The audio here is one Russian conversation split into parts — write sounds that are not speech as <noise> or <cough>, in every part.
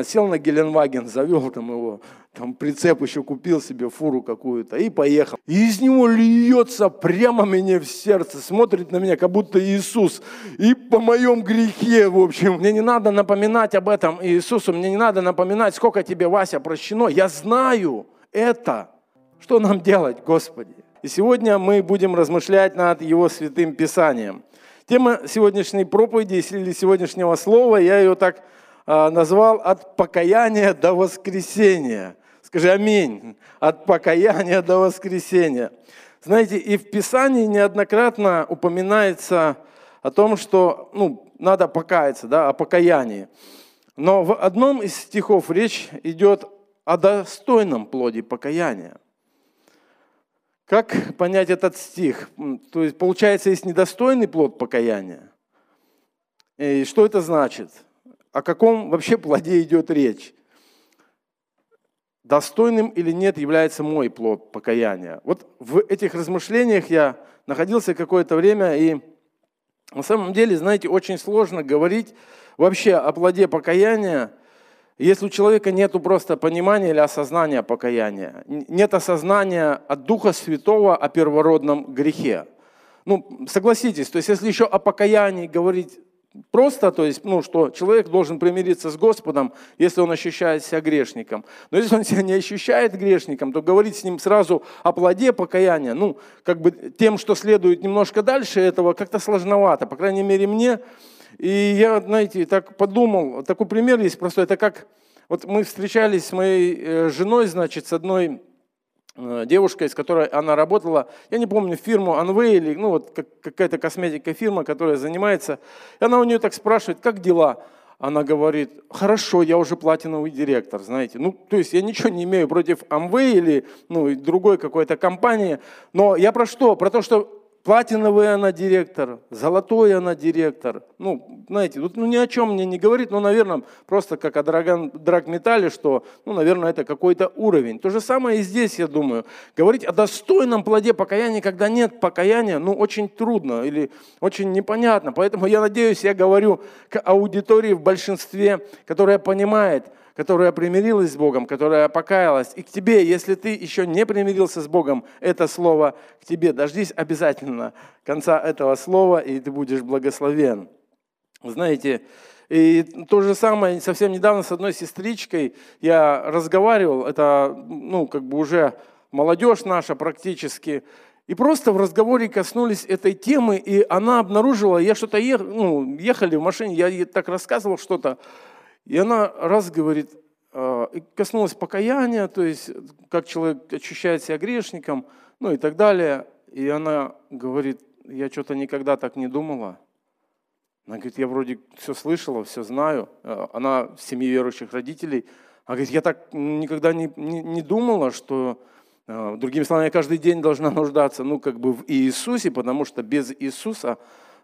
Сел на Геленваген, завел там его, там прицеп еще купил себе, фуру какую-то, и поехал. И из него льется прямо мне в сердце, смотрит на меня, как будто Иисус. И по моем грехе, в общем. Мне не надо напоминать об этом Иисусу, мне не надо напоминать, сколько тебе, Вася, прощено. Я знаю это. Что нам делать, Господи? И сегодня мы будем размышлять над Его святым Писанием. Тема сегодняшней проповеди или сегодняшнего слова, я ее так назвал «От покаяния до воскресения». Скажи аминь. От покаяния до воскресения. Знаете, и в Писании неоднократно упоминается о том, что ну, надо покаяться, да, о покаянии. Но в одном из стихов речь идет о достойном плоде покаяния. Как понять этот стих? То есть, получается, есть недостойный плод покаяния. И что это значит? О каком вообще плоде идет речь. Достойным или нет является мой плод покаяния. Вот в этих размышлениях я находился какое-то время, и на самом деле, знаете, очень сложно говорить вообще о плоде покаяния, если у человека нет просто понимания или осознания покаяния, нет осознания от Духа Святого о первородном грехе. Ну, согласитесь, то есть если еще о покаянии говорить Просто, то есть, ну, что человек должен примириться с Господом, если он ощущает себя грешником. Но если он себя не ощущает грешником, то говорить с ним сразу о плоде покаяния, ну, как бы тем, что следует немножко дальше этого, как-то сложновато, по крайней мере, мне. И я, знаете, так подумал, такой пример есть простой, это как, вот мы встречались с моей э, женой, значит, с одной девушкой, с которой она работала, я не помню фирму Anway или ну, вот какая-то косметика фирма, которая занимается. И она у нее так спрашивает, как дела? Она говорит, хорошо, я уже платиновый директор, знаете. Ну, то есть я ничего не имею против Amway или ну, другой какой-то компании, но я про что? Про то, что Платиновый она директор, золотой она директор. Ну, знаете, тут ну, ни о чем мне не говорит, но, наверное, просто как о драгон, драгметалле, что, ну, наверное, это какой-то уровень. То же самое и здесь, я думаю. Говорить о достойном плоде покаяния, когда нет покаяния, ну, очень трудно или очень непонятно. Поэтому я надеюсь, я говорю к аудитории в большинстве, которая понимает, которая примирилась с Богом, которая покаялась. И к тебе, если ты еще не примирился с Богом, это слово к тебе. Дождись обязательно конца этого слова, и ты будешь благословен. Знаете, и то же самое, совсем недавно с одной сестричкой я разговаривал, это, ну, как бы уже молодежь наша практически, и просто в разговоре коснулись этой темы, и она обнаружила, я что-то ехал, ну, ехали в машине, я ей так рассказывал что-то, и она раз говорит, а, коснулась покаяния, то есть как человек ощущает себя грешником, ну и так далее. И она говорит, я что-то никогда так не думала. Она говорит, я вроде все слышала, все знаю. А, она в семье верующих родителей. Она говорит, я так никогда не, не, не думала, что, а, другими словами, я каждый день должна нуждаться, ну, как бы в Иисусе, потому что без Иисуса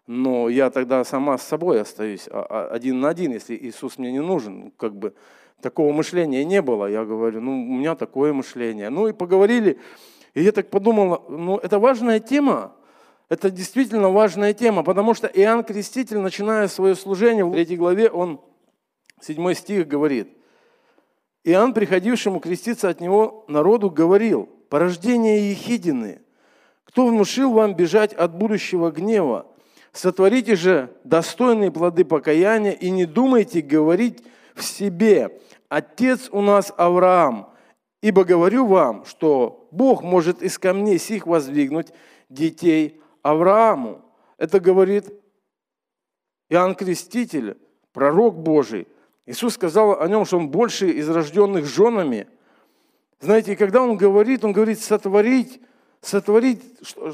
но я тогда сама с собой остаюсь а, а, один на один, если Иисус мне не нужен. Как бы такого мышления не было. Я говорю, ну, у меня такое мышление. Ну и поговорили, и я так подумал, ну, это важная тема. Это действительно важная тема, потому что Иоанн Креститель, начиная свое служение в третьей главе, он, седьмой стих говорит, Иоанн, приходившему креститься от него народу, говорил, порождение Ехидины, кто внушил вам бежать от будущего гнева? Сотворите же достойные плоды покаяния и не думайте говорить в себе, отец у нас Авраам, ибо говорю вам, что Бог может из камней сих воздвигнуть детей Аврааму. Это говорит Иоанн Креститель, пророк Божий. Иисус сказал о нем, что он больше из рожденных женами. Знаете, когда он говорит, он говорит сотворить Сотворить,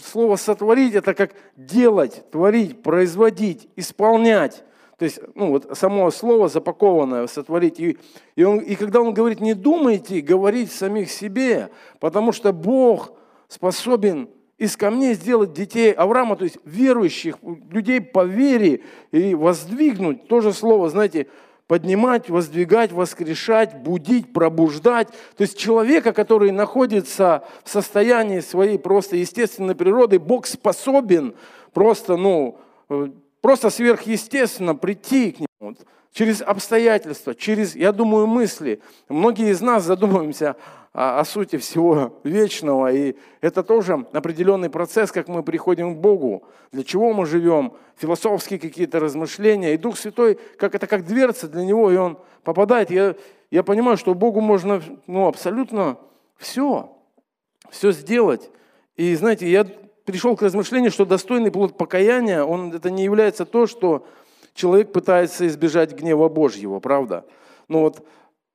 слово сотворить, это как делать, творить, производить, исполнять. То есть, ну, вот само слово запакованное, сотворить. И, и, он, и когда он говорит, не думайте говорить самих себе, потому что Бог способен из камней сделать детей Авраама, то есть верующих, людей по вере, и воздвигнуть. То же слово, знаете, поднимать, воздвигать, воскрешать, будить, пробуждать. То есть человека, который находится в состоянии своей просто естественной природы, Бог способен просто, ну, э, просто сверхъестественно прийти к нему через обстоятельства, через, я думаю, мысли. Многие из нас задумываемся о, о сути всего вечного, и это тоже определенный процесс, как мы приходим к Богу, для чего мы живем, философские какие-то размышления, и Дух Святой, как это как дверца для Него, и Он попадает. Я, я понимаю, что Богу можно ну, абсолютно все, все сделать. И знаете, я пришел к размышлению, что достойный плод покаяния, он, это не является то, что человек пытается избежать гнева Божьего, правда? Но вот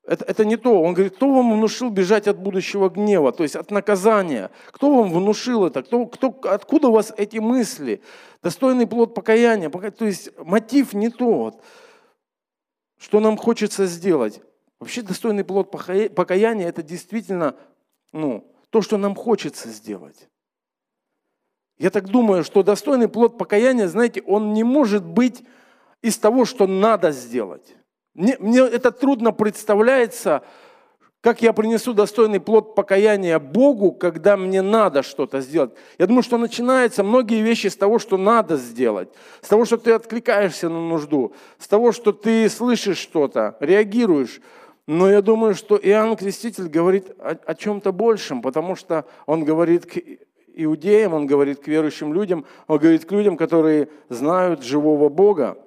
это, это не то. Он говорит, кто вам внушил бежать от будущего гнева, то есть от наказания? Кто вам внушил это? Кто, кто, откуда у вас эти мысли? Достойный плод покаяния. То есть мотив не тот, что нам хочется сделать. Вообще достойный плод покаяния – это действительно ну, то, что нам хочется сделать. Я так думаю, что достойный плод покаяния, знаете, он не может быть из того, что надо сделать. Мне, мне это трудно представляется, как я принесу достойный плод покаяния Богу, когда мне надо что-то сделать. Я думаю, что начинаются многие вещи с того, что надо сделать, с того, что ты откликаешься на нужду, с того, что ты слышишь что-то, реагируешь. Но я думаю, что Иоанн Креститель говорит о, о чем-то большем, потому что он говорит к иудеям, он говорит к верующим людям, он говорит к людям, которые знают живого Бога.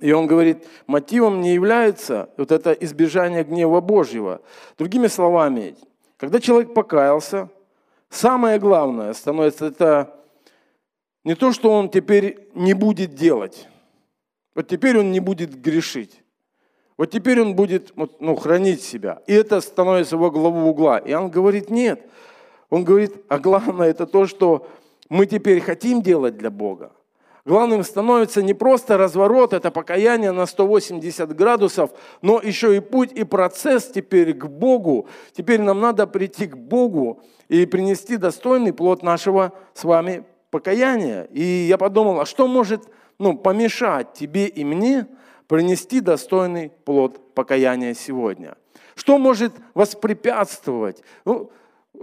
И он говорит, мотивом не является вот это избежание гнева Божьего. Другими словами, когда человек покаялся, самое главное становится это не то, что он теперь не будет делать. Вот теперь он не будет грешить. Вот теперь он будет ну, хранить себя. И это становится во главу угла. И он говорит, нет. Он говорит, а главное это то, что мы теперь хотим делать для Бога. Главным становится не просто разворот, это покаяние на 180 градусов, но еще и путь и процесс теперь к Богу. Теперь нам надо прийти к Богу и принести достойный плод нашего с вами покаяния. И я подумал, а что может ну, помешать тебе и мне принести достойный плод покаяния сегодня? Что может воспрепятствовать? Ну,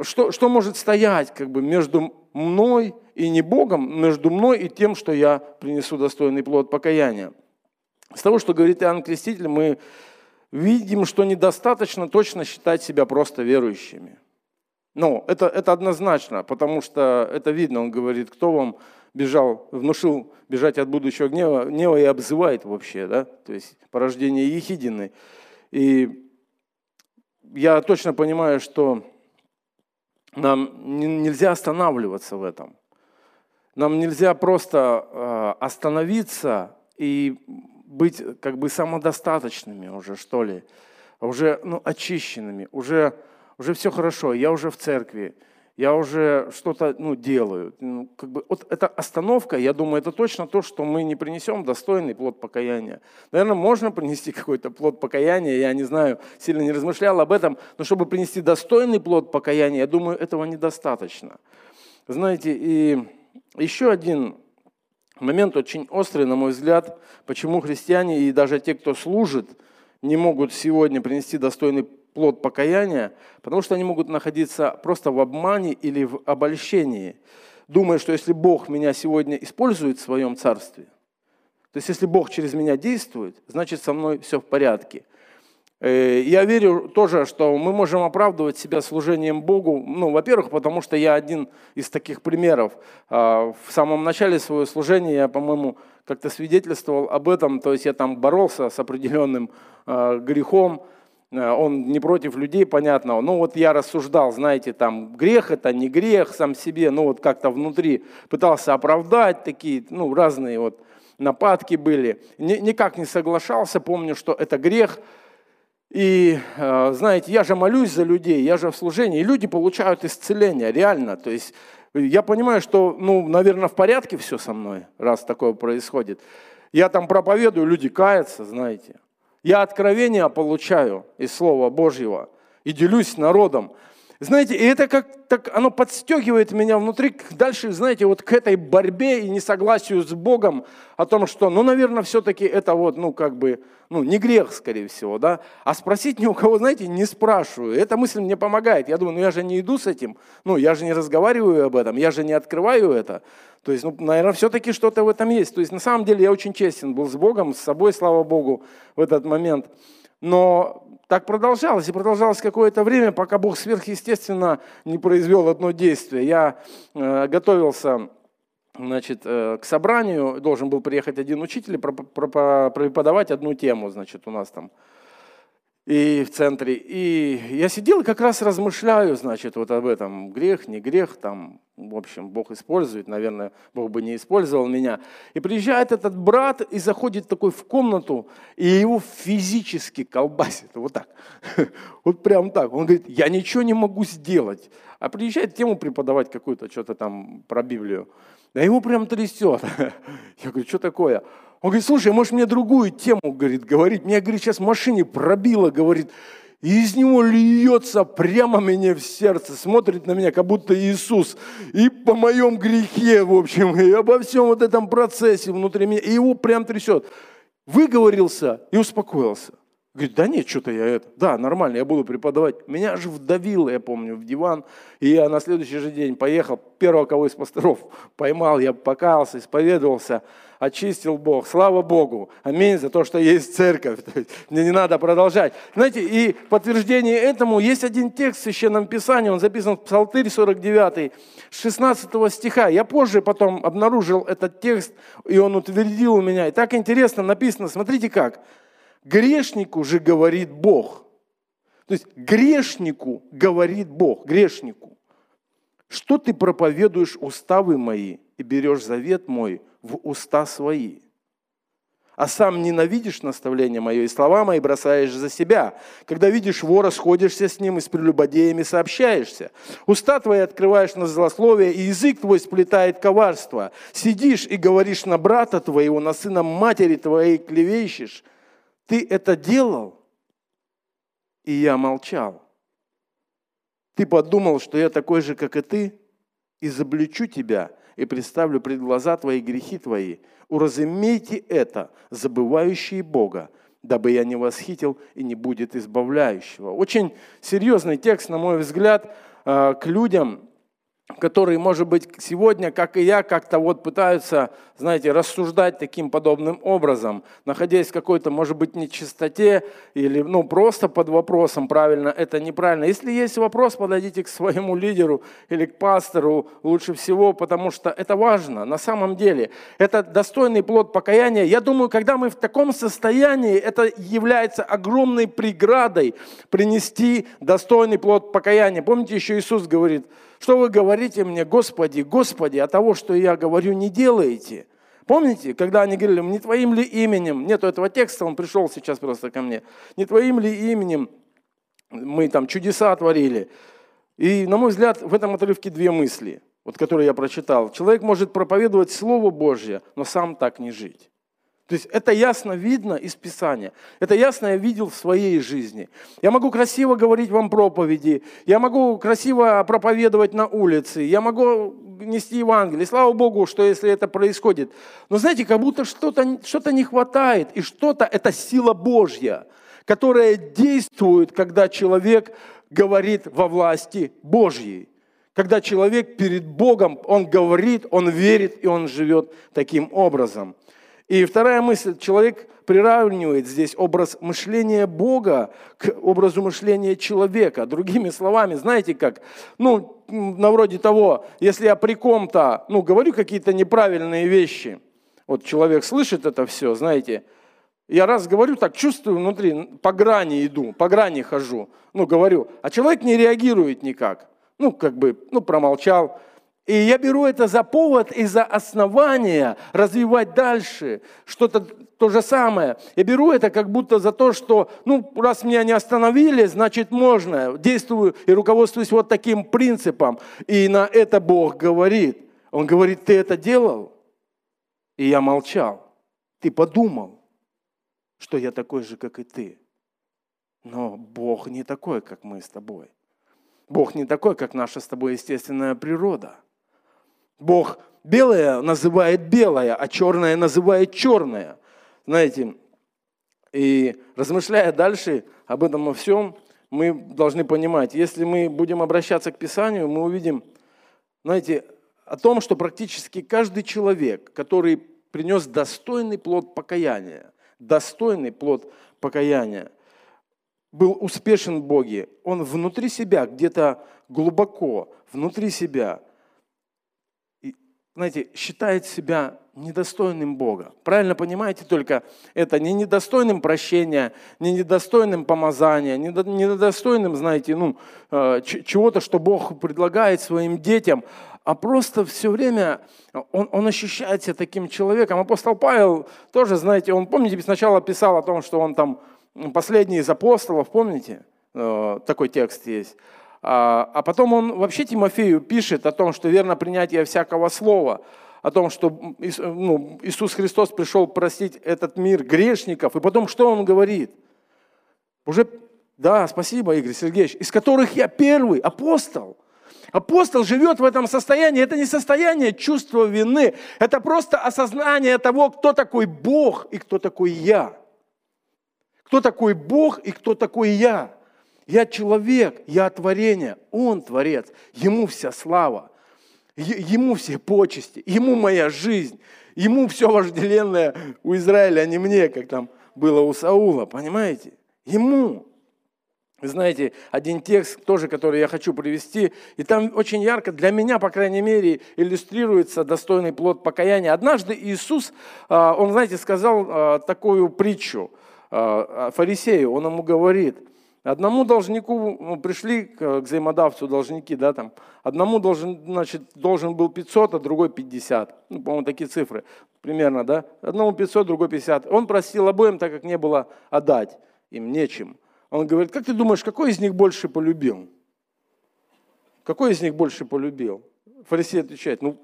что, что может стоять как бы между мной и не Богом, между мной и тем, что я принесу достойный плод покаяния. С того, что говорит Иоанн Креститель, мы видим, что недостаточно точно считать себя просто верующими. Ну, это, это однозначно, потому что это видно, он говорит, кто вам бежал, внушил бежать от будущего гнева, гнева и обзывает вообще, да, то есть порождение ехидины. И я точно понимаю, что нам нельзя останавливаться в этом. Нам нельзя просто э, остановиться и быть как бы самодостаточными уже, что ли, уже ну, очищенными, уже, уже все хорошо, я уже в церкви, я уже что-то ну, делаю. Ну, как бы, вот эта остановка, я думаю, это точно то, что мы не принесем достойный плод покаяния. Наверное, можно принести какой-то плод покаяния, я не знаю, сильно не размышлял об этом, но чтобы принести достойный плод покаяния, я думаю, этого недостаточно. Знаете, и еще один момент очень острый, на мой взгляд, почему христиане и даже те, кто служит, не могут сегодня принести достойный плод покаяния, потому что они могут находиться просто в обмане или в обольщении, думая, что если Бог меня сегодня использует в своем царстве, то есть если Бог через меня действует, значит со мной все в порядке. Э, я верю тоже, что мы можем оправдывать себя служением Богу, ну, во-первых, потому что я один из таких примеров. А, в самом начале своего служения я, по-моему, как-то свидетельствовал об этом, то есть я там боролся с определенным а, грехом, он не против людей, понятно. Ну вот я рассуждал, знаете, там грех это не грех сам себе, ну вот как-то внутри пытался оправдать такие, ну разные вот нападки были. Никак не соглашался, помню, что это грех. И э, знаете, я же молюсь за людей, я же в служении, и люди получают исцеление, реально. То есть я понимаю, что, ну, наверное, в порядке все со мной, раз такое происходит. Я там проповедую, люди каются, знаете. Я откровения получаю из Слова Божьего и делюсь народом. Знаете, и это как так оно подстегивает меня внутри дальше, знаете, вот к этой борьбе и несогласию с Богом о том, что, ну, наверное, все-таки это вот, ну, как бы, ну, не грех, скорее всего, да. А спросить ни у кого, знаете, не спрашиваю. Эта мысль мне помогает. Я думаю, ну, я же не иду с этим, ну, я же не разговариваю об этом, я же не открываю это. То есть, ну, наверное, все-таки что-то в этом есть. То есть, на самом деле, я очень честен был с Богом, с собой, слава Богу, в этот момент. Но так продолжалось, и продолжалось какое-то время, пока Бог сверхъестественно не произвел одно действие. Я э, готовился значит, э, к собранию, должен был приехать один учитель и преподавать одну тему, значит, у нас там и в центре. И я сидел и как раз размышляю, значит, вот об этом, грех, не грех, там, в общем, Бог использует, наверное, Бог бы не использовал меня. И приезжает этот брат и заходит такой в комнату, и его физически колбасит, вот так, <laughs> вот прям так. Он говорит, я ничего не могу сделать. А приезжает тему преподавать какую-то, что-то там про Библию. А его прям трясет. <laughs> Я говорю, что такое? Он говорит, слушай, может мне другую тему, говорит, говорить? Меня, говорит, сейчас в машине пробило, говорит, и из него льется прямо мне в сердце, смотрит на меня, как будто Иисус, и по моем грехе, в общем, и обо всем вот этом процессе внутри меня, и его прям трясет. Выговорился и успокоился. Говорит, да нет, что-то я это, да, нормально, я буду преподавать. Меня же вдавило, я помню, в диван, и я на следующий же день поехал, первого кого из пасторов поймал, я покаялся, исповедовался, очистил Бог. Слава Богу. Аминь за то, что есть церковь. Мне не надо продолжать. Знаете, и подтверждение этому есть один текст в Священном Писании, он записан в Псалтырь 49, 16 стиха. Я позже потом обнаружил этот текст, и он утвердил у меня. И так интересно написано, смотрите как. Грешнику же говорит Бог. То есть грешнику говорит Бог, грешнику. Что ты проповедуешь уставы мои и берешь завет мой – в уста свои. А сам ненавидишь наставление мое и слова мои бросаешь за себя. Когда видишь вора, сходишься с ним и с прелюбодеями сообщаешься. Уста твои открываешь на злословие, и язык твой сплетает коварство. Сидишь и говоришь на брата твоего, на сына матери твоей клевещешь. Ты это делал, и я молчал. Ты подумал, что я такой же, как и ты, и заблючу тебя – и представлю пред глаза твои грехи твои. Уразумейте это, забывающие Бога, дабы я не восхитил и не будет избавляющего. Очень серьезный текст, на мой взгляд, э, к людям, которые, может быть, сегодня, как и я, как-то вот пытаются, знаете, рассуждать таким подобным образом, находясь в какой-то, может быть, нечистоте или, ну, просто под вопросом, правильно, это неправильно. Если есть вопрос, подойдите к своему лидеру или к пастору лучше всего, потому что это важно на самом деле. Это достойный плод покаяния. Я думаю, когда мы в таком состоянии, это является огромной преградой принести достойный плод покаяния. Помните, еще Иисус говорит – что вы говорите мне, Господи, Господи, а того, что я говорю, не делаете? Помните, когда они говорили, не твоим ли именем, нету этого текста, он пришел сейчас просто ко мне, не твоим ли именем мы там чудеса творили. И, на мой взгляд, в этом отрывке две мысли, вот, которые я прочитал. Человек может проповедовать Слово Божье, но сам так не жить. То есть это ясно видно из Писания. Это ясно я видел в своей жизни. Я могу красиво говорить вам проповеди, я могу красиво проповедовать на улице, я могу нести Евангелие. Слава Богу, что если это происходит. Но знаете, как будто что-то что не хватает, и что-то – это сила Божья, которая действует, когда человек говорит во власти Божьей. Когда человек перед Богом, он говорит, он верит, и он живет таким образом. И вторая мысль. Человек приравнивает здесь образ мышления Бога к образу мышления человека. Другими словами, знаете как? Ну, на вроде того, если я при ком-то, ну, говорю какие-то неправильные вещи, вот человек слышит это все, знаете, я раз говорю так, чувствую внутри, по грани иду, по грани хожу, ну, говорю, а человек не реагирует никак. Ну, как бы, ну, промолчал, и я беру это за повод и за основание развивать дальше что-то то же самое. Я беру это как будто за то, что, ну, раз меня не остановили, значит можно. Действую и руководствуюсь вот таким принципом. И на это Бог говорит. Он говорит, ты это делал? И я молчал. Ты подумал, что я такой же, как и ты. Но Бог не такой, как мы с тобой. Бог не такой, как наша с тобой естественная природа. Бог белое называет белое, а черное называет черное. Знаете, и размышляя дальше об этом во всем, мы должны понимать, если мы будем обращаться к Писанию, мы увидим, знаете, о том, что практически каждый человек, который принес достойный плод покаяния, достойный плод покаяния, был успешен в Боге, он внутри себя, где-то глубоко, внутри себя – знаете, считает себя недостойным Бога. Правильно понимаете только это? Не недостойным прощения, не недостойным помазания, не недостойным, знаете, ну, э, чего-то, что Бог предлагает своим детям, а просто все время он, он ощущает себя таким человеком. Апостол Павел тоже, знаете, он, помните, сначала писал о том, что он там последний из апостолов, помните? Э, такой текст есть. А, а потом он вообще Тимофею пишет о том, что верно принятие всякого слова, о том, что ну, Иисус Христос пришел простить этот мир грешников. И потом что он говорит? Уже, да, спасибо, Игорь Сергеевич, из которых я первый апостол. Апостол живет в этом состоянии. Это не состояние чувства вины. Это просто осознание того, кто такой Бог и кто такой я. Кто такой Бог и кто такой я. Я человек, я творение, Он творец, Ему вся слава, Ему все почести, Ему моя жизнь, Ему все вожделенное у Израиля, а не мне, как там было у Саула, понимаете? Ему. Вы знаете, один текст тоже, который я хочу привести, и там очень ярко, для меня, по крайней мере, иллюстрируется достойный плод покаяния. Однажды Иисус, а, он, знаете, сказал а, такую притчу а, фарисею, он ему говорит – Одному должнику ну, пришли к взаимодавцу должники, да, там, одному должен, значит, должен был 500, а другой 50. Ну, по-моему, такие цифры примерно, да. Одному 500, другой 50. Он просил обоим, так как не было отдать им нечем. Он говорит, как ты думаешь, какой из них больше полюбил? Какой из них больше полюбил? Фарисей отвечает, ну,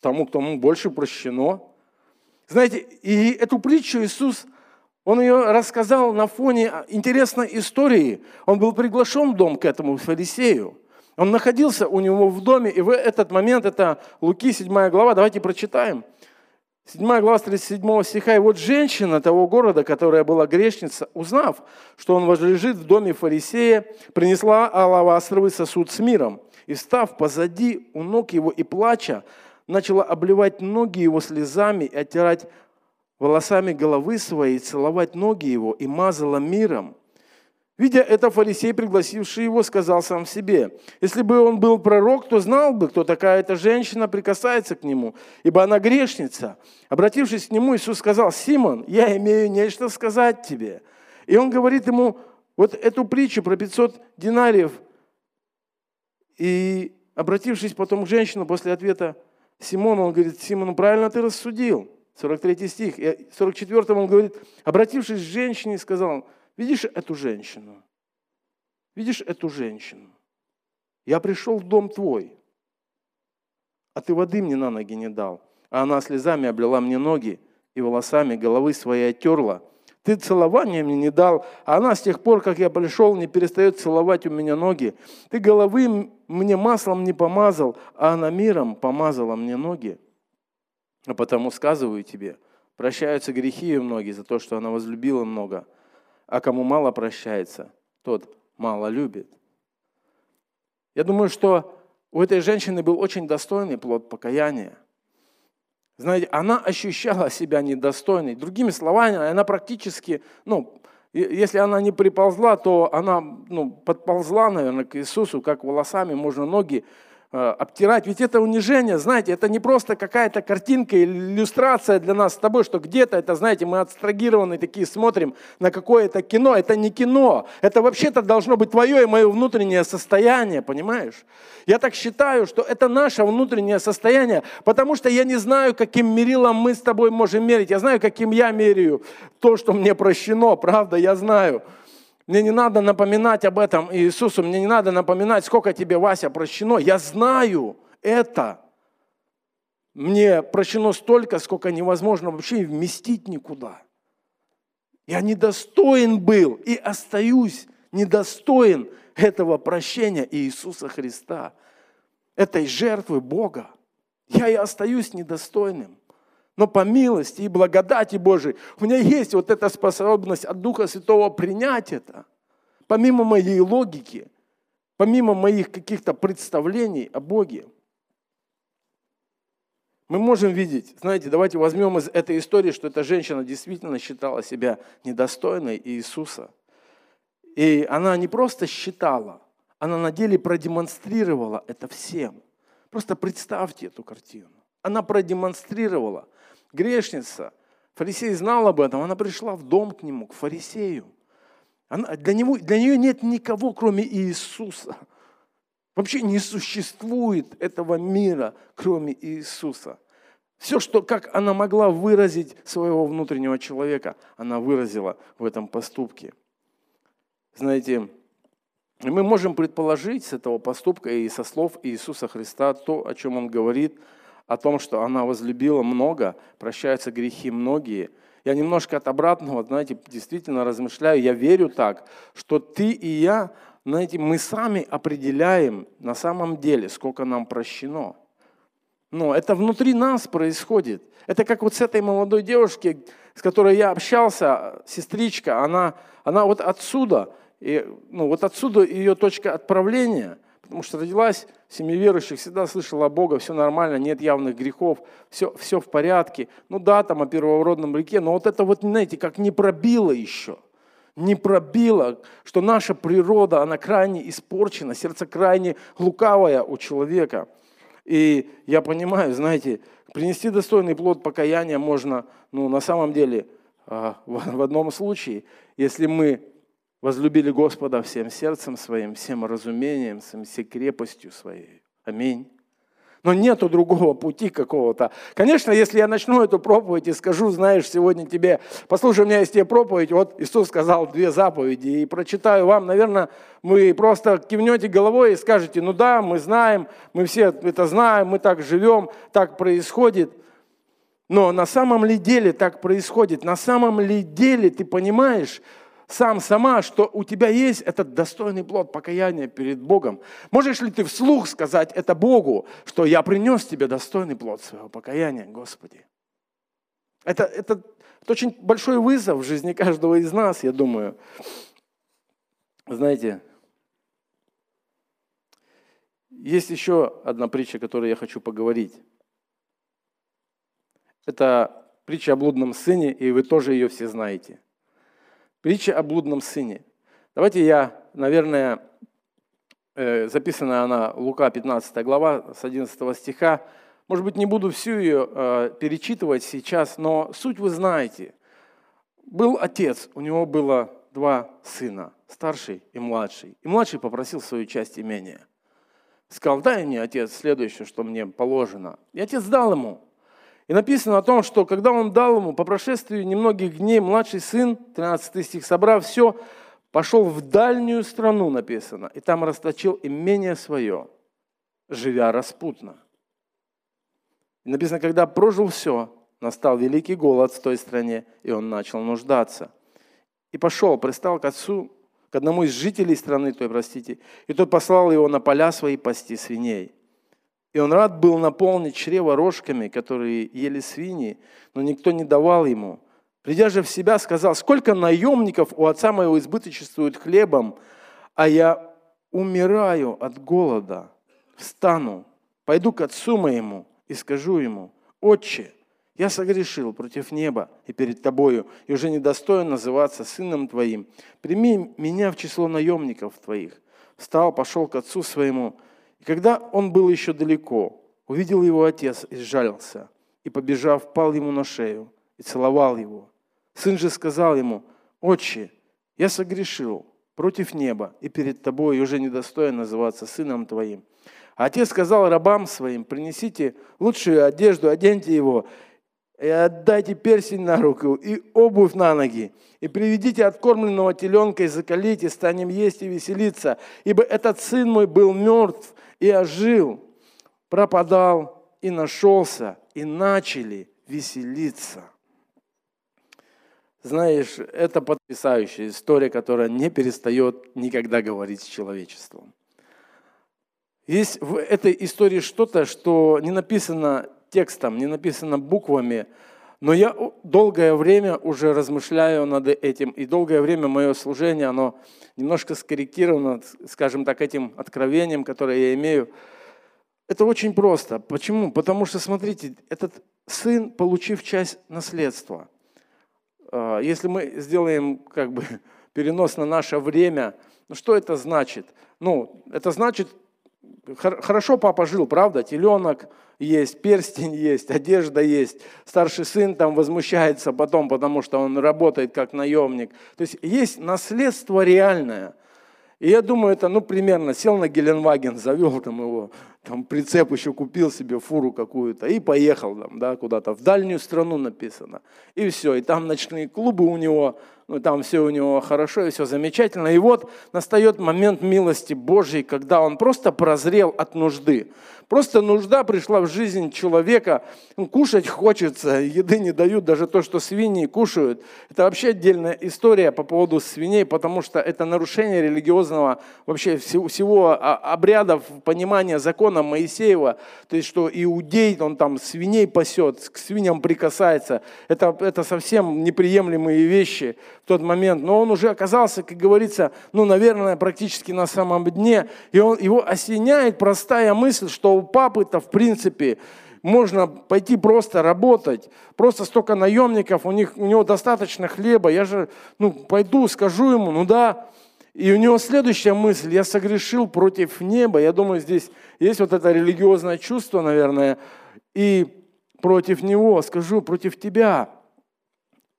тому, кому больше прощено. Знаете, и эту притчу Иисус – он ее рассказал на фоне интересной истории. Он был приглашен в дом к этому фарисею. Он находился у него в доме, и в этот момент, это Луки, 7 глава, давайте прочитаем. 7 глава 37 стиха. «И вот женщина того города, которая была грешница, узнав, что он возлежит в доме фарисея, принесла алавастровый сосуд с миром, и, став позади у ног его и плача, начала обливать ноги его слезами и оттирать волосами головы своей, целовать ноги его и мазала миром. Видя это, фарисей, пригласивший его, сказал сам себе, если бы он был пророк, то знал бы, кто такая эта женщина прикасается к нему, ибо она грешница. Обратившись к нему, Иисус сказал, Симон, я имею нечто сказать тебе. И он говорит ему вот эту притчу про 500 динариев. И обратившись потом к женщине после ответа Симона, он говорит, Симон, правильно ты рассудил. 43 стих. И 44 он говорит, обратившись к женщине, сказал, видишь эту женщину? Видишь эту женщину? Я пришел в дом твой, а ты воды мне на ноги не дал. А она слезами облила мне ноги и волосами головы своей оттерла. Ты целования мне не дал, а она с тех пор, как я пришел, не перестает целовать у меня ноги. Ты головы мне маслом не помазал, а она миром помазала мне ноги. А потому сказываю тебе, прощаются грехи ее многие за то, что она возлюбила много, а кому мало прощается, тот мало любит. Я думаю, что у этой женщины был очень достойный плод покаяния. Знаете, она ощущала себя недостойной. Другими словами, она практически, ну, если она не приползла, то она ну, подползла, наверное, к Иисусу, как волосами можно ноги обтирать. Ведь это унижение, знаете, это не просто какая-то картинка иллюстрация для нас с тобой, что где-то это, знаете, мы абстрагированные такие смотрим на какое-то кино. Это не кино. Это вообще-то должно быть твое и мое внутреннее состояние, понимаешь? Я так считаю, что это наше внутреннее состояние, потому что я не знаю, каким мерилом мы с тобой можем мерить. Я знаю, каким я меряю то, что мне прощено, правда, я знаю. Мне не надо напоминать об этом Иисусу, мне не надо напоминать, сколько тебе, Вася, прощено. Я знаю это. Мне прощено столько, сколько невозможно вообще вместить никуда. Я недостоин был и остаюсь недостоин этого прощения Иисуса Христа, этой жертвы Бога. Я и остаюсь недостойным. Но по милости и благодати Божией у меня есть вот эта способность от Духа Святого принять это. Помимо моей логики, помимо моих каких-то представлений о Боге. Мы можем видеть, знаете, давайте возьмем из этой истории, что эта женщина действительно считала себя недостойной Иисуса. И она не просто считала, она на деле продемонстрировала это всем. Просто представьте эту картину. Она продемонстрировала. Грешница, фарисей знал об этом, она пришла в дом к нему, к фарисею. Она, для, него, для нее нет никого, кроме Иисуса. Вообще не существует этого мира, кроме Иисуса. Все, что, как она могла выразить своего внутреннего человека, она выразила в этом поступке. Знаете, мы можем предположить с этого поступка и со слов Иисуса Христа то, о чем Он говорит, о том, что она возлюбила много, прощаются грехи многие. Я немножко от обратного, знаете, действительно размышляю, я верю так, что ты и я знаете, мы сами определяем на самом деле, сколько нам прощено. Но это внутри нас происходит. Это как вот с этой молодой девушкой, с которой я общался, сестричка, она, она вот отсюда, и, ну, вот отсюда ее точка отправления, потому что родилась в семье верующих, всегда слышала Бога, все нормально, нет явных грехов, все, все в порядке. Ну да, там о первородном реке, но вот это вот, знаете, как не пробило еще – не пробило, что наша природа, она крайне испорчена, сердце крайне лукавое у человека. И я понимаю, знаете, принести достойный плод покаяния можно, ну, на самом деле, а, <laughs> в одном случае, если мы возлюбили Господа всем сердцем своим, всем разумением, всей крепостью своей. Аминь. Но нету другого пути какого-то. Конечно, если я начну эту проповедь и скажу, знаешь, сегодня тебе, послушай, у меня есть тебе проповедь, вот Иисус сказал две заповеди, и прочитаю вам, наверное, мы просто кивнете головой и скажете, ну да, мы знаем, мы все это знаем, мы так живем, так происходит. Но на самом ли деле так происходит? На самом ли деле ты понимаешь, сам, сама, что у тебя есть этот достойный плод покаяния перед Богом. Можешь ли ты вслух сказать это Богу, что я принес тебе достойный плод своего покаяния, Господи? Это, это, это очень большой вызов в жизни каждого из нас, я думаю. Знаете, есть еще одна притча, о которой я хочу поговорить. Это притча о блудном сыне, и вы тоже ее все знаете – Притча о блудном сыне. Давайте я, наверное, э, записана она Лука 15 глава с 11 стиха. Может быть, не буду всю ее э, перечитывать сейчас, но суть вы знаете. Был отец, у него было два сына, старший и младший. И младший попросил свою часть имения. Сказал, дай мне, отец, следующее, что мне положено. И отец дал ему. И написано о том, что когда он дал ему, по прошествии немногих дней, младший сын, 13 стих, собрав все, пошел в дальнюю страну, написано, и там расточил имение свое, живя распутно. И написано, когда прожил все, настал великий голод в той стране, и он начал нуждаться. И пошел, пристал к отцу, к одному из жителей страны той, простите, и тот послал его на поля свои пасти свиней. И он рад был наполнить чрево рожками, которые ели свиньи, но никто не давал ему. Придя же в себя, сказал, сколько наемников у отца моего избыточествует хлебом, а я умираю от голода. Встану, пойду к отцу моему и скажу ему, «Отче, я согрешил против неба и перед тобою, и уже недостоин называться сыном твоим. Прими меня в число наемников твоих». Встал, пошел к отцу своему, и когда он был еще далеко, увидел его отец и сжалился, и, побежав, пал ему на шею и целовал его. Сын же сказал ему, «Отче, я согрешил против неба, и перед тобой уже недостоин называться сыном твоим». А отец сказал рабам своим, принесите лучшую одежду, оденьте его, и отдайте персень на руку и обувь на ноги, и приведите откормленного теленка и закалите, станем есть и веселиться, ибо этот сын мой был мертв и ожил, пропадал и нашелся, и начали веселиться. знаешь, это потрясающая история, которая не перестает никогда говорить с человечеством. Есть в этой истории что-то, что не написано текстом, не написано буквами, но я долгое время уже размышляю над этим, и долгое время мое служение, оно немножко скорректировано, скажем так, этим откровением, которое я имею. Это очень просто. Почему? Потому что, смотрите, этот сын, получив часть наследства, а, если мы сделаем как бы <laughs> перенос на наше время, ну что это значит? Ну, это значит, хорошо папа жил, правда? Теленок, есть, перстень <laughs> есть, одежда есть. Старший сын там возмущается потом, потому что он работает как наемник. То есть есть наследство реальное. И я думаю, это, ну, примерно, сел на Геленваген, <laughs> завел там его, там прицеп еще купил себе, фуру какую-то, и поехал там, да, куда-то, в дальнюю страну написано. И все, и там ночные клубы у него, ну, там все у него хорошо и все замечательно. И вот настает момент милости Божьей, когда он просто прозрел от нужды. Просто нужда пришла в жизнь человека, ну, кушать хочется, еды не дают, даже то, что свиньи кушают. Это вообще отдельная история по поводу свиней, потому что это нарушение религиозного, вообще всего, всего обрядов, понимания закона Моисеева, то есть что иудей, он там свиней пасет, к свиньям прикасается. Это, это совсем неприемлемые вещи тот момент, но он уже оказался, как говорится, ну, наверное, практически на самом дне, и он, его осеняет простая мысль, что у папы-то, в принципе, можно пойти просто работать, просто столько наемников, у, них, у него достаточно хлеба, я же, ну, пойду, скажу ему, ну да, и у него следующая мысль, я согрешил против неба, я думаю, здесь есть вот это религиозное чувство, наверное, и против него скажу, против тебя,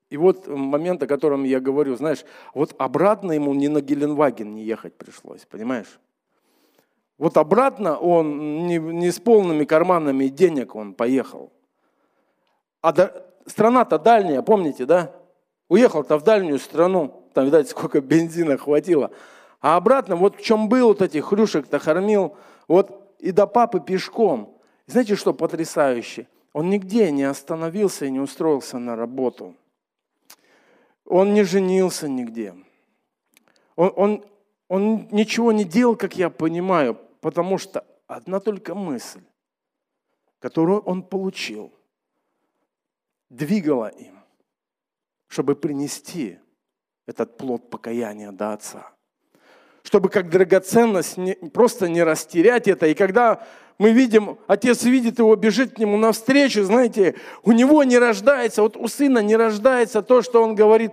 и вот момент, о котором я говорю, знаешь, вот обратно ему не на Геленваген не ехать пришлось, понимаешь? Вот обратно он не, не с полными карманами денег он поехал. А до, страна-то дальняя, помните, да? Уехал-то в дальнюю страну, там, видать, сколько бензина хватило. А обратно, вот в чем был, вот этих хрюшек-то кормил, вот и до папы пешком. Знаете, что потрясающе? Он нигде не остановился и не устроился на работу. Он не женился нигде. Он, он, он ничего не делал, как я понимаю, потому что одна только мысль, которую он получил, двигала им, чтобы принести этот плод покаяния до Отца. Чтобы как драгоценность не, просто не растерять это. И когда мы видим, отец видит его, бежит к нему навстречу, знаете, у него не рождается, вот у сына не рождается то, что он говорит,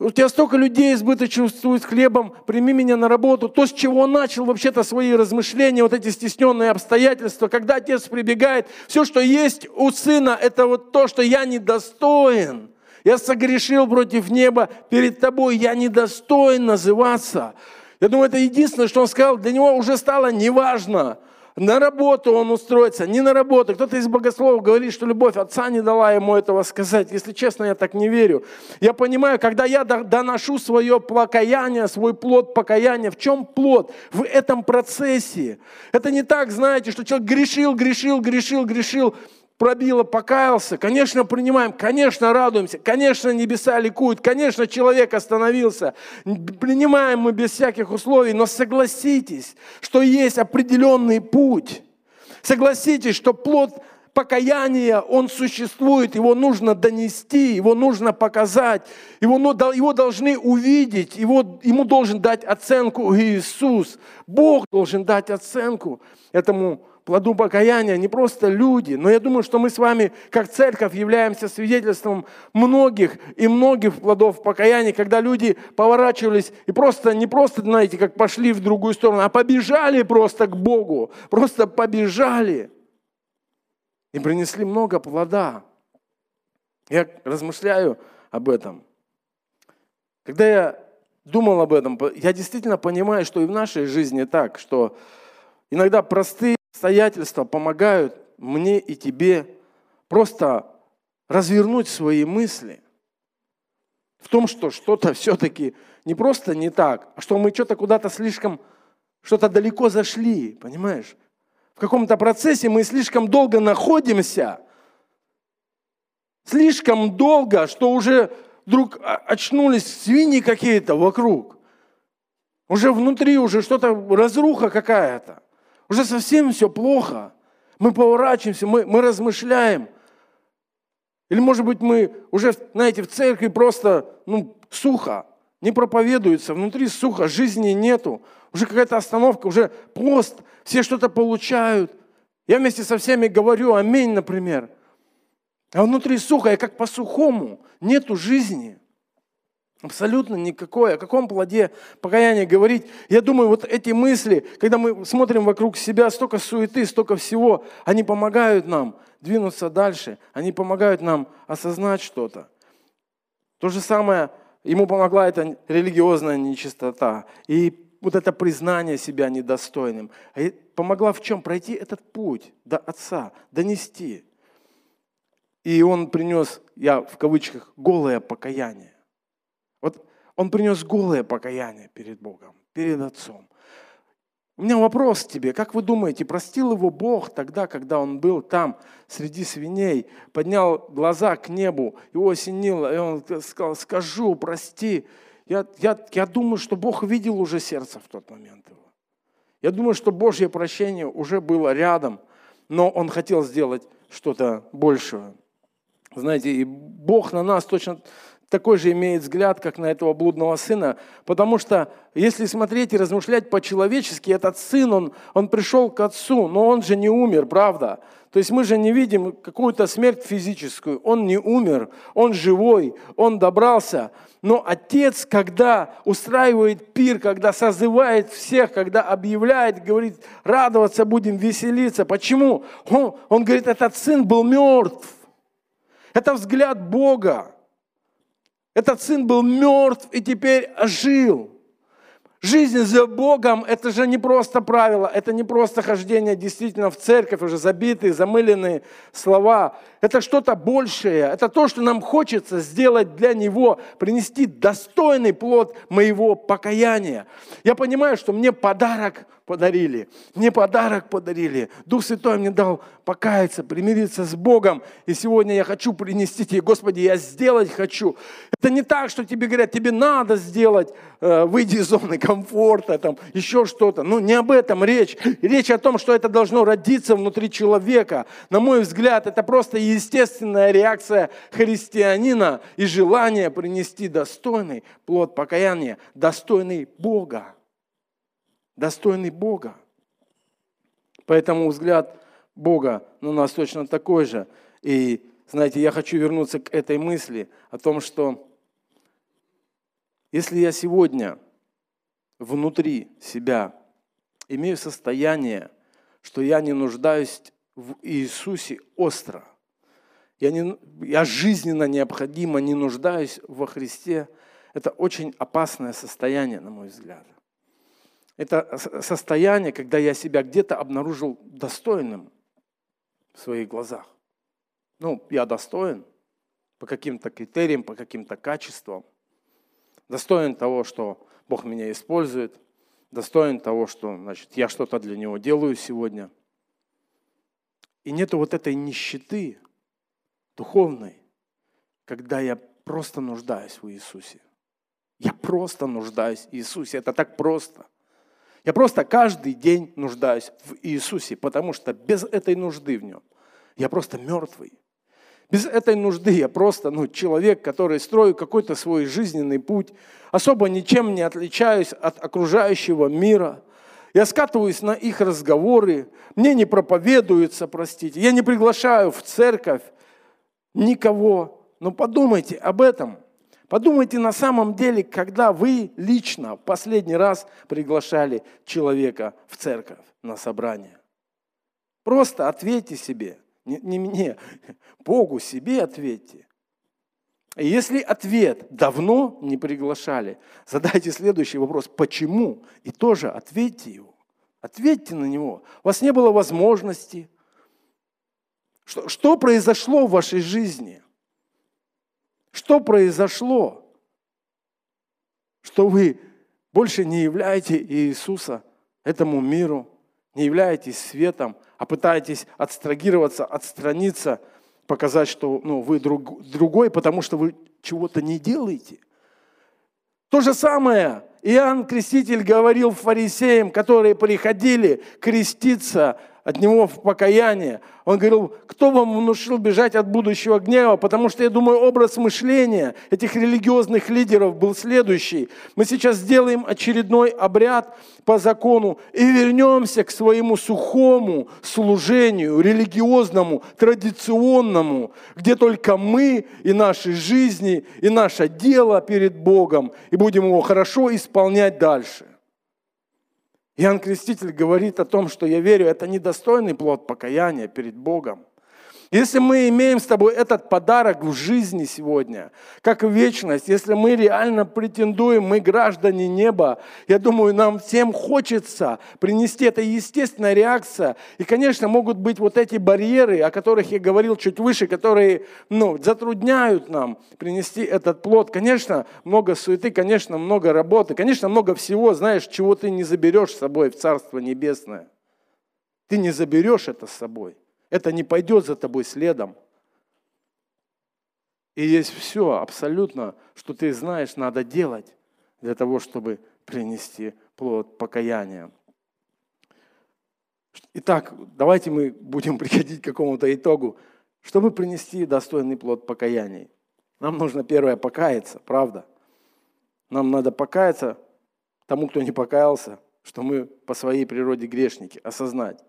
у тебя столько людей избыточествует с хлебом, прими меня на работу. То, с чего он начал вообще-то свои размышления, вот эти стесненные обстоятельства, когда отец прибегает, все, что есть у сына, это вот то, что я недостоин. Я согрешил против неба перед тобой, я недостоин называться. Я думаю, это единственное, что он сказал, для него уже стало неважно. На работу он устроится, не на работу. Кто-то из богословов говорит, что любовь отца не дала ему этого сказать. Если честно, я так не верю. Я понимаю, когда я доношу свое покаяние, свой плод покаяния, в чем плод? В этом процессе. Это не так, знаете, что человек грешил, грешил, грешил, грешил, пробило, покаялся, конечно, принимаем, конечно, радуемся, конечно, небеса ликуют, конечно, человек остановился. Принимаем мы без всяких условий, но согласитесь, что есть определенный путь. Согласитесь, что плод покаяния, он существует, его нужно донести, его нужно показать, его, его должны увидеть, его, ему должен дать оценку Иисус. Бог должен дать оценку этому плоду покаяния не просто люди, но я думаю, что мы с вами, как церковь, являемся свидетельством многих и многих плодов покаяния, когда люди поворачивались и просто, не просто, знаете, как пошли в другую сторону, а побежали просто к Богу, просто побежали и принесли много плода. Я размышляю об этом. Когда я думал об этом, я действительно понимаю, что и в нашей жизни так, что иногда простые обстоятельства помогают мне и тебе просто развернуть свои мысли в том, что что-то все-таки не просто не так, а что мы что-то куда-то слишком, что-то далеко зашли, понимаешь? В каком-то процессе мы слишком долго находимся, слишком долго, что уже вдруг очнулись свиньи какие-то вокруг. Уже внутри уже что-то, разруха какая-то. Уже совсем все плохо. Мы поворачиваемся, мы, мы размышляем. Или, может быть, мы уже, знаете, в церкви просто ну, сухо, не проповедуется, внутри сухо, жизни нету. Уже какая-то остановка, уже пост, все что-то получают. Я вместе со всеми говорю аминь, например. А внутри сухо, и как по-сухому, нету жизни. Абсолютно никакой. О каком плоде покаяния говорить? Я думаю, вот эти мысли, когда мы смотрим вокруг себя, столько суеты, столько всего, они помогают нам двинуться дальше, они помогают нам осознать что-то. То же самое, ему помогла эта религиозная нечистота и вот это признание себя недостойным. А помогла в чем? Пройти этот путь до Отца, донести. И он принес, я в кавычках, голое покаяние. Он принес голое покаяние перед Богом, перед Отцом. У меня вопрос к тебе. Как вы думаете, простил его Бог тогда, когда он был там, среди свиней, поднял глаза к небу, его осенило, и он сказал, скажу, прости. Я, я, я думаю, что Бог видел уже сердце в тот момент его. Я думаю, что Божье прощение уже было рядом, но он хотел сделать что-то большее. Знаете, и Бог на нас точно такой же имеет взгляд, как на этого блудного сына, потому что если смотреть и размышлять по-человечески, этот сын, он, он пришел к отцу, но он же не умер, правда? То есть мы же не видим какую-то смерть физическую, он не умер, он живой, он добрался. Но отец, когда устраивает пир, когда созывает всех, когда объявляет, говорит, радоваться будем, веселиться. Почему? Он, он говорит, этот сын был мертв. Это взгляд Бога. Этот сын был мертв и теперь ожил. Жизнь за Богом – это же не просто правило, это не просто хождение действительно в церковь, уже забитые, замыленные слова. Это что-то большее, это то, что нам хочется сделать для Него, принести достойный плод моего покаяния. Я понимаю, что мне подарок подарили. Мне подарок подарили. Дух Святой мне дал покаяться, примириться с Богом. И сегодня я хочу принести тебе, Господи, я сделать хочу. Это не так, что тебе говорят, тебе надо сделать, э, выйди из зоны комфорта, там, еще что-то. Ну, не об этом речь. Речь о том, что это должно родиться внутри человека. На мой взгляд, это просто естественная реакция христианина и желание принести достойный плод покаяния, достойный Бога достойный Бога. Поэтому взгляд Бога на нас точно такой же. И, знаете, я хочу вернуться к этой мысли о том, что если я сегодня внутри себя имею состояние, что я не нуждаюсь в Иисусе остро, я, не, я жизненно необходимо не нуждаюсь во Христе, это очень опасное состояние, на мой взгляд. Это состояние, когда я себя где-то обнаружил достойным в своих глазах. Ну, я достоин по каким-то критериям, по каким-то качествам. Достоин того, что Бог меня использует. Достоин того, что значит, я что-то для Него делаю сегодня. И нету вот этой нищеты духовной, когда я просто нуждаюсь в Иисусе. Я просто нуждаюсь в Иисусе. Это так просто – я просто каждый день нуждаюсь в Иисусе, потому что без этой нужды в нем я просто мертвый. Без этой нужды я просто ну, человек, который строю какой-то свой жизненный путь, особо ничем не отличаюсь от окружающего мира. Я скатываюсь на их разговоры, мне не проповедуются, простите, я не приглашаю в церковь никого. Но подумайте об этом – Подумайте на самом деле, когда вы лично в последний раз приглашали человека в церковь на собрание. Просто ответьте себе, не, не мне, Богу себе ответьте. И если ответ давно не приглашали, задайте следующий вопрос, почему? И тоже ответьте его. Ответьте на него. У вас не было возможности. Что, что произошло в вашей жизни? Что произошло? Что вы больше не являете Иисуса этому миру, не являетесь светом, а пытаетесь отстрагироваться, отстраниться, показать, что ну, вы друг, другой, потому что вы чего-то не делаете. То же самое Иоанн Креститель говорил фарисеям, которые приходили креститься от него в покаяние. Он говорил, кто вам внушил бежать от будущего гнева? Потому что, я думаю, образ мышления этих религиозных лидеров был следующий. Мы сейчас сделаем очередной обряд по закону и вернемся к своему сухому служению, религиозному, традиционному, где только мы и наши жизни, и наше дело перед Богом, и будем его хорошо исполнять дальше. Иоанн Креститель говорит о том, что я верю, это недостойный плод покаяния перед Богом. Если мы имеем с тобой этот подарок в жизни сегодня, как вечность, если мы реально претендуем, мы граждане неба, я думаю, нам всем хочется принести, это естественная реакция. И, конечно, могут быть вот эти барьеры, о которых я говорил чуть выше, которые ну, затрудняют нам принести этот плод. Конечно, много суеты, конечно, много работы, конечно, много всего, знаешь, чего ты не заберешь с собой в Царство Небесное. Ты не заберешь это с собой. Это не пойдет за тобой следом. И есть все абсолютно, что ты знаешь, надо делать для того, чтобы принести плод покаяния. Итак, давайте мы будем <laughs> приходить к какому-то итогу. Чтобы принести достойный плод покаяния, нам нужно первое покаяться, правда? Нам надо покаяться тому, кто не покаялся, что мы по своей природе грешники, осознать.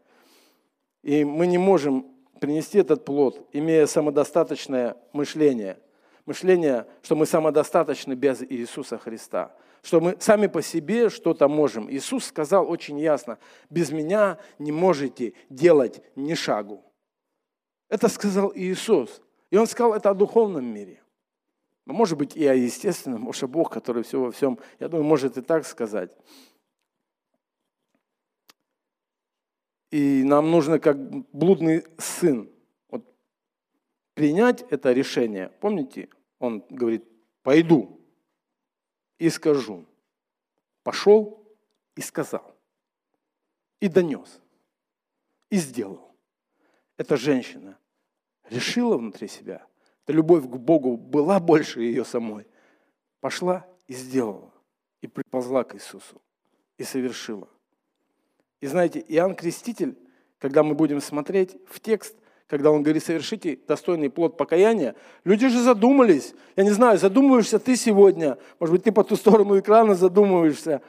И мы не можем принести этот плод, имея самодостаточное мышление. Мышление, что мы самодостаточны без Иисуса Христа. Что мы сами по себе что-то можем. Иисус сказал очень ясно, без меня не можете делать ни шагу. Это сказал Иисус. И Он сказал это о духовном мире. Может быть, и о естественном, может, Бог, который все во всем, я думаю, может и так сказать. И нам нужно, как блудный сын, вот, принять это решение. Помните, он говорит, пойду и скажу. Пошел и сказал. И донес. И сделал. Эта женщина решила внутри себя. Эта любовь к Богу была больше ее самой. Пошла и сделала. И приползла к Иисусу. И совершила. И знаете, Иоанн Креститель, когда мы будем смотреть в текст, когда он говорит, совершите достойный плод покаяния, люди же задумались. Я не знаю, задумываешься ты сегодня, может быть, ты по ту сторону экрана задумываешься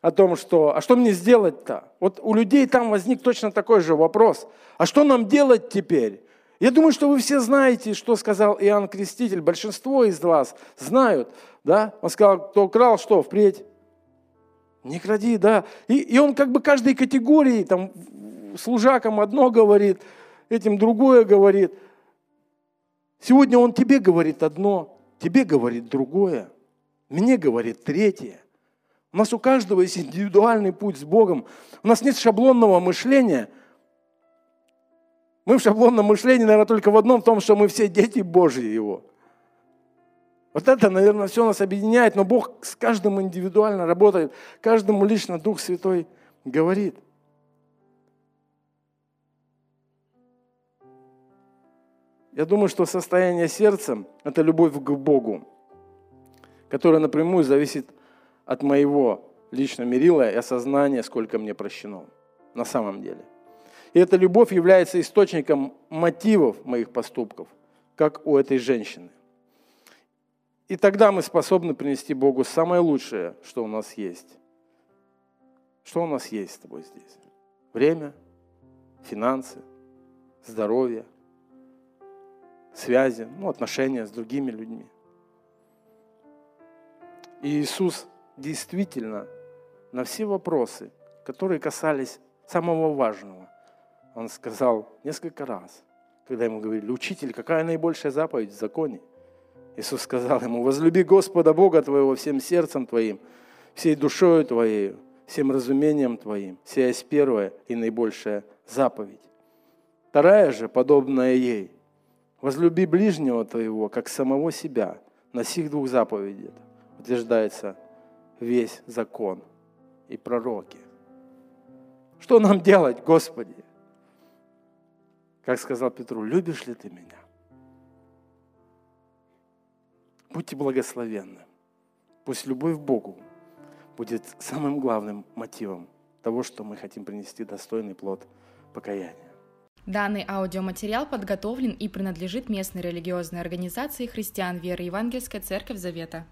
о том, что, а что мне сделать-то? Вот у людей там возник точно такой же вопрос. А что нам делать теперь? Я думаю, что вы все знаете, что сказал Иоанн Креститель. Большинство из вас знают. Да? Он сказал, кто украл, что впредь не кради, да. И, и он как бы каждой категории, там, служакам одно говорит, этим другое говорит. Сегодня он тебе говорит одно, тебе говорит другое, мне говорит третье. У нас у каждого есть индивидуальный путь с Богом. У нас нет шаблонного мышления. Мы в шаблонном мышлении, наверное, только в одном, в том, что мы все дети Божьи Его – вот это, наверное, все нас объединяет, но Бог с каждым индивидуально работает, каждому лично Дух Святой говорит. Я думаю, что состояние сердца – это любовь к Богу, которая напрямую зависит от моего личного мерила и осознания, сколько мне прощено на самом деле. И эта любовь является источником мотивов моих поступков, как у этой женщины – и тогда мы способны принести Богу самое лучшее, что у нас есть. Что у нас есть с тобой здесь? Время, финансы, здоровье, связи, ну, отношения с другими людьми. И Иисус действительно на все вопросы, которые касались самого важного, Он сказал несколько раз, когда ему говорили, учитель, какая наибольшая заповедь в законе – Иисус сказал ему, возлюби Господа Бога твоего всем сердцем твоим, всей душою твоей, всем разумением твоим. Сия есть первая и наибольшая заповедь. Вторая же, подобная ей, возлюби ближнего твоего, как самого себя. На сих двух заповедях утверждается весь закон и пророки. Что нам делать, Господи? Как сказал Петру, любишь ли ты меня? Будьте благословенны. Пусть любовь к Богу будет самым главным мотивом того, что мы хотим принести достойный плод покаяния. Данный аудиоматериал подготовлен и принадлежит местной религиозной организации христиан веры Евангельская Церковь Завета.